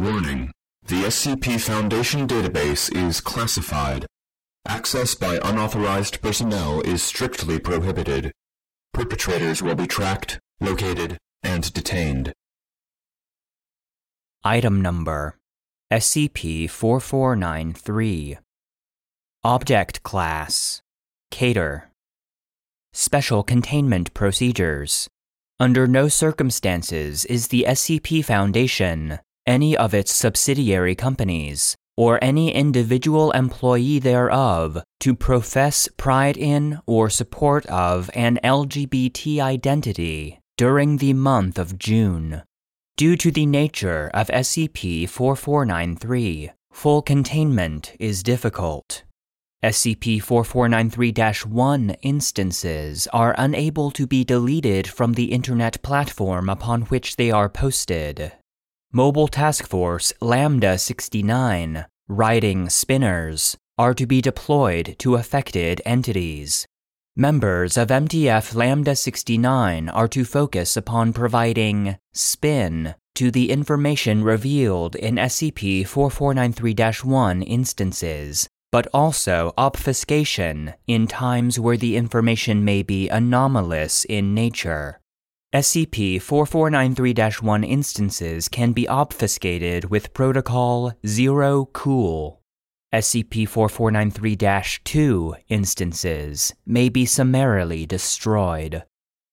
Warning. The SCP Foundation database is classified. Access by unauthorized personnel is strictly prohibited. Perpetrators will be tracked, located, and detained. Item Number SCP 4493 Object Class Keter Special Containment Procedures Under no circumstances is the SCP Foundation, any of its subsidiary companies, or any individual employee thereof to profess pride in or support of an LGBT identity during the month of June. Due to the nature of SCP 4493, full containment is difficult. SCP 4493 1 instances are unable to be deleted from the Internet platform upon which they are posted. Mobile Task Force Lambda 69, writing spinners, are to be deployed to affected entities. Members of MTF Lambda 69 are to focus upon providing spin to the information revealed in SCP 4493 1 instances, but also obfuscation in times where the information may be anomalous in nature. SCP 4493 1 instances can be obfuscated with Protocol Zero Cool. SCP 4493 2 instances may be summarily destroyed.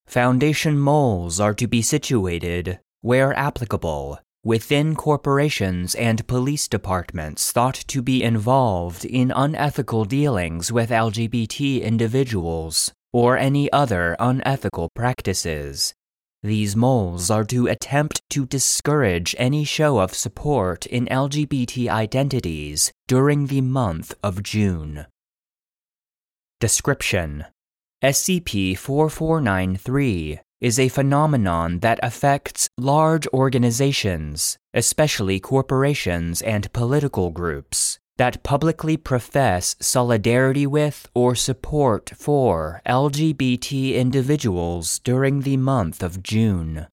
Foundation moles are to be situated, where applicable, within corporations and police departments thought to be involved in unethical dealings with LGBT individuals or any other unethical practices. These moles are to attempt to discourage any show of support in LGBT identities during the month of June. Description SCP 4493 is a phenomenon that affects large organizations, especially corporations and political groups, that publicly profess solidarity with or support for LGBT individuals during the month of June.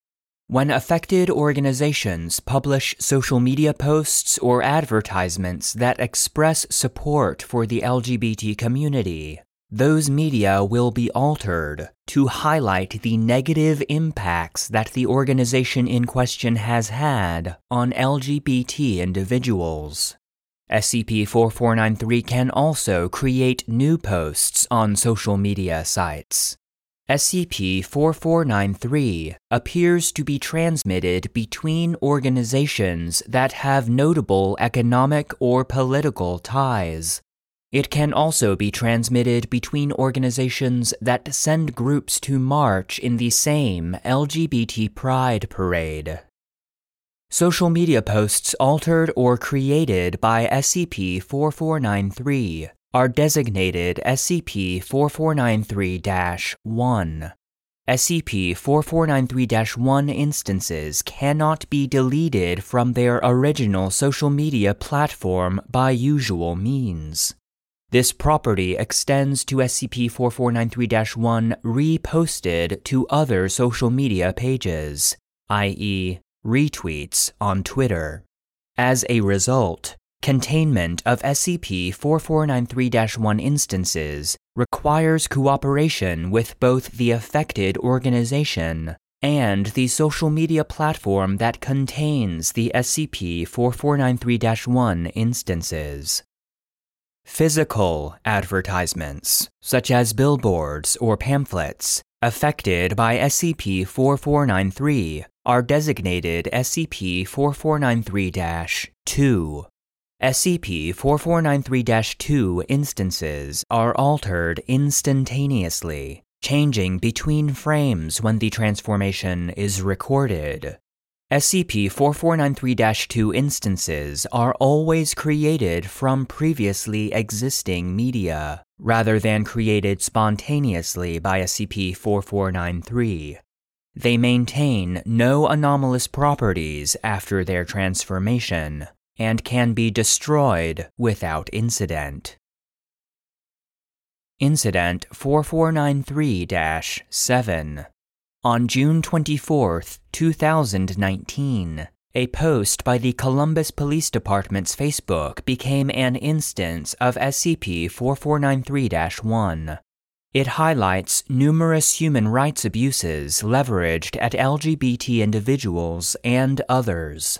When affected organizations publish social media posts or advertisements that express support for the LGBT community, those media will be altered to highlight the negative impacts that the organization in question has had on LGBT individuals. SCP 4493 can also create new posts on social media sites. SCP 4493 appears to be transmitted between organizations that have notable economic or political ties. It can also be transmitted between organizations that send groups to march in the same LGBT Pride parade. Social media posts altered or created by SCP 4493 are designated SCP 4493 1. SCP 4493 1 instances cannot be deleted from their original social media platform by usual means. This property extends to SCP 4493 1 reposted to other social media pages, i.e., retweets on Twitter. As a result, containment of SCP 4493 1 instances requires cooperation with both the affected organization and the social media platform that contains the SCP 4493 1 instances. Physical advertisements, such as billboards or pamphlets, affected by SCP 4493 are designated SCP 4493 2. SCP 4493 2 instances are altered instantaneously, changing between frames when the transformation is recorded. SCP 4493 2 instances are always created from previously existing media, rather than created spontaneously by SCP 4493. They maintain no anomalous properties after their transformation, and can be destroyed without incident. Incident 4493 7 on June 24, 2019, A post by the Columbus Police Department's Facebook became an instance of SCP 4493 1. It highlights numerous human rights abuses leveraged at LGBT individuals and others.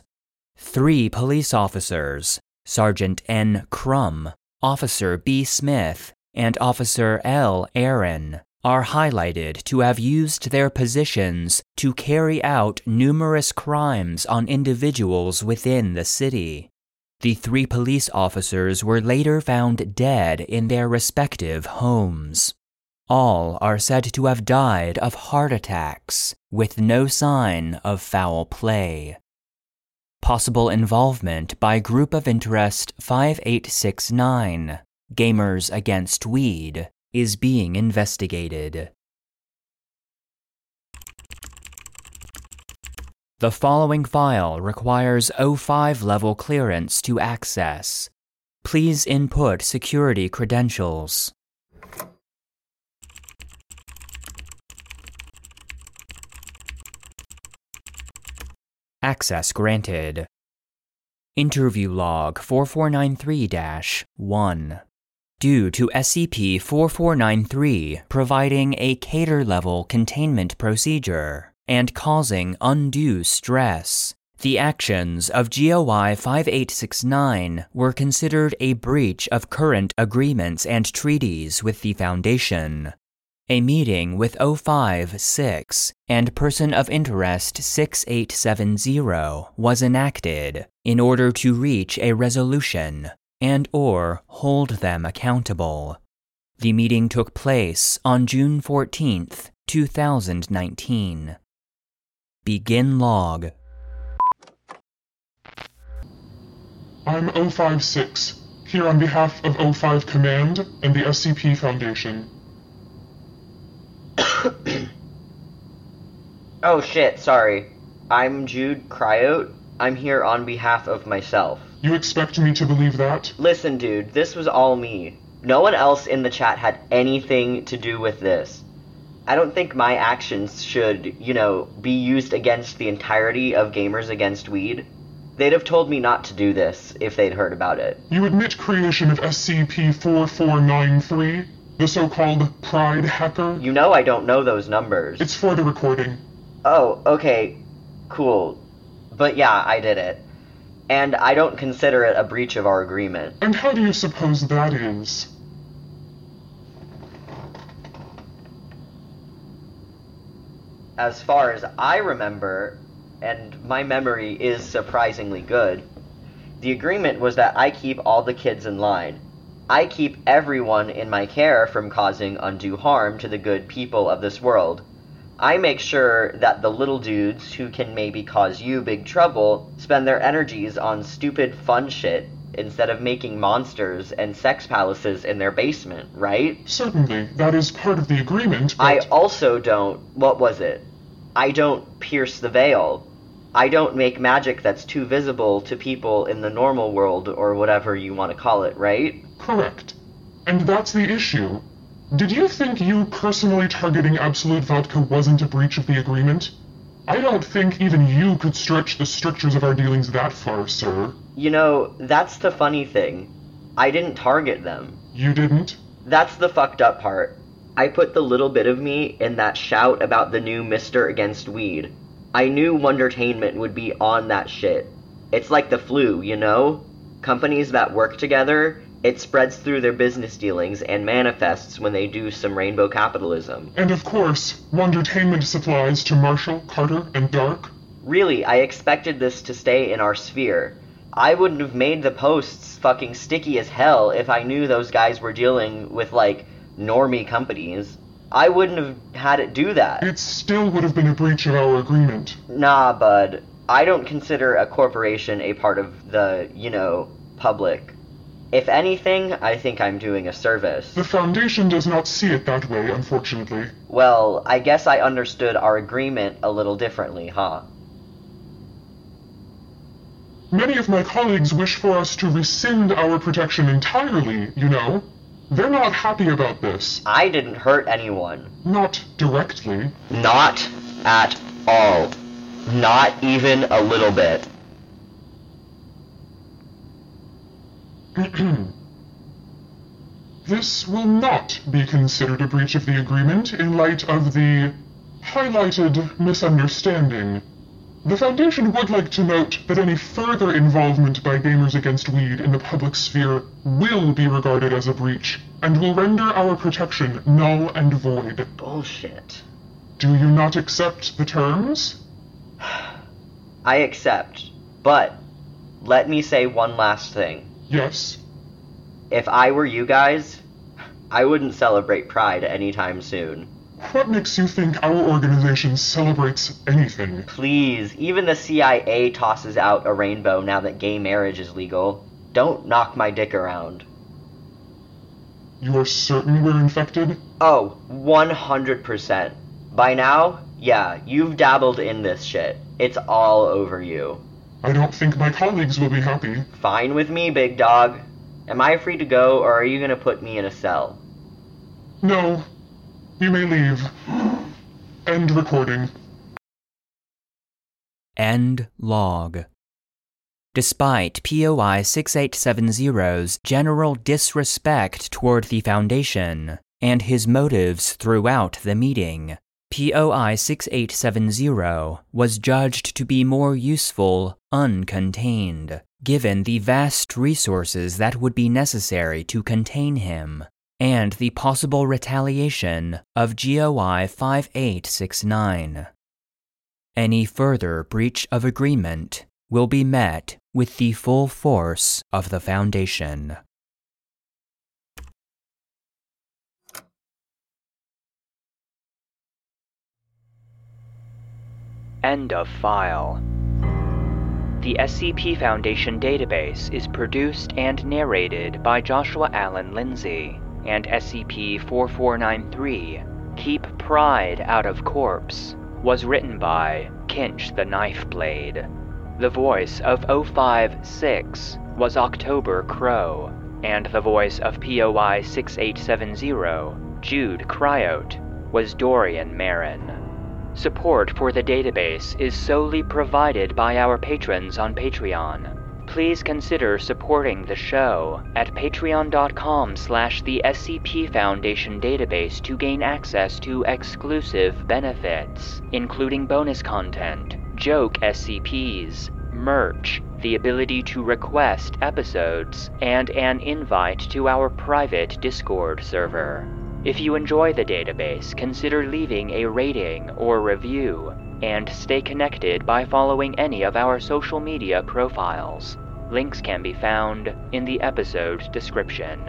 Three police officers, Sergeant N. Crum, Officer B. Smith, and Officer L. Aaron, are highlighted to have used their positions to carry out numerous crimes on individuals within the city. The three police officers were later found dead in their respective homes. All are said to have died of heart attacks, with no sign of foul play. Possible involvement by Group of Interest 5869, Gamers Against Weed, is being investigated. The following file requires O5 level clearance to access. Please input security credentials. Access granted. Interview log 4493 1. Due to SCP 4493 providing a Keter level containment procedure and causing undue stress, the actions of GOI 5869 were considered a breach of current agreements and treaties with the Foundation, a meeting with O5-6 and Person of Interest 6870 was enacted in order to reach a resolution and or hold them accountable. The meeting took place on June 14th, 2019. Begin log. I'm O5-6, here on behalf of O5 Command and the SCP Foundation. Oh shit, sorry. I'm Jude Kriyot. I'm here on behalf of myself. You expect me to believe that? Listen, dude, this was all me. No one else in the chat had anything to do with this. I don't think my actions should, you know, be used against the entirety of Gamers Against Weed. They'd have told me not to do this if they'd heard about it. You admit creation of SCP-4493, the so-called Pride Hacker? You know I don't know those numbers. It's for the recording. Oh, okay. Cool. But yeah, I did it. And I don't consider it a breach of our agreement. And how do you suppose that is? As far as I remember, and my memory is surprisingly good, the agreement was that I keep all the kids in line. I keep everyone in my care from causing undue harm to the good people of this world. I make sure that the little dudes who can maybe cause you big trouble spend their energies on stupid fun shit instead of making monsters and sex palaces in their basement, right? Certainly, that is part of the agreement, but... I also don't. What was it? I don't pierce the veil. I don't make magic that's too visible to people in the normal world or whatever you want to call it, right? Correct. And that's the issue. Did you think you personally targeting Absolut Vodka wasn't a breach of the agreement? I don't think even you could stretch the strictures of our dealings that far, sir. You know, that's the funny thing. I didn't target them. You didn't? That's the fucked up part. I put the little bit of me in that shout about the new Mister Against Weed. I knew Wondertainment would be on that shit. It's like the flu, you know? Companies that work together, it spreads through their business dealings and manifests when they do some rainbow capitalism. And of course, Wondertainment supplies to Marshall, Carter, and Dark. Really, I expected this to stay in our sphere. I wouldn't have made the posts fucking sticky as hell if I knew those guys were dealing with, like, normie companies. I wouldn't have had it do that. It still would have been a breach of our agreement. Nah, bud. I don't consider a corporation a part of the, you know, public. If anything, I think I'm doing a service. The Foundation does not see it that way, unfortunately. Well, I guess I understood our agreement a little differently, huh? Many of my colleagues wish for us to rescind our protection entirely, you know. They're not happy about this. I didn't hurt anyone. Not directly. Not at all. Not even a little bit. this will not be considered a breach of the agreement in light of the highlighted misunderstanding. The Foundation would like to note that any further involvement by Gamers Against Weed in the public sphere will be regarded as a breach and will render our protection null and void. Bullshit. Do you not accept the terms? I accept, but let me say one last thing. Yes. If I were you guys, I wouldn't celebrate Pride anytime soon. What makes you think our organization celebrates anything? Please, even the CIA tosses out a rainbow now that gay marriage is legal. Don't knock my dick around. You are certain we're infected? Oh, 100%. By now, yeah, you've dabbled in this shit. It's all over you. I don't think my colleagues will be happy. Fine with me, big dog. Am I free to go, or are you gonna put me in a cell? No. You may leave. End recording. End log. Despite POI 6870's general disrespect toward the Foundation and his motives throughout the meeting, POI 6870 was judged to be more useful uncontained, given the vast resources that would be necessary to contain him and the possible retaliation of GOI 5869. Any further breach of agreement will be met with the full force of the Foundation. End of file. The SCP Foundation database is produced and narrated by Joshua Alan Lindsay and SCP 4493, Keep Pride Out of Corps, was written by Kinch the Knife Blade. The voice of O5-6 was Oktober Crow, and the voice of POI 6870, Jude Kriyot, was Dorian Marron. Support for the database is solely provided by our patrons on Patreon. Please consider supporting the show at patreon.com slash the SCP Foundation database to gain access to exclusive benefits, including bonus content, joke SCPs, merch, the ability to request episodes, and an invite to our private Discord server. If you enjoy the database, consider leaving a rating or review, and stay connected by following any of our social media profiles. Links can be found in the episode description.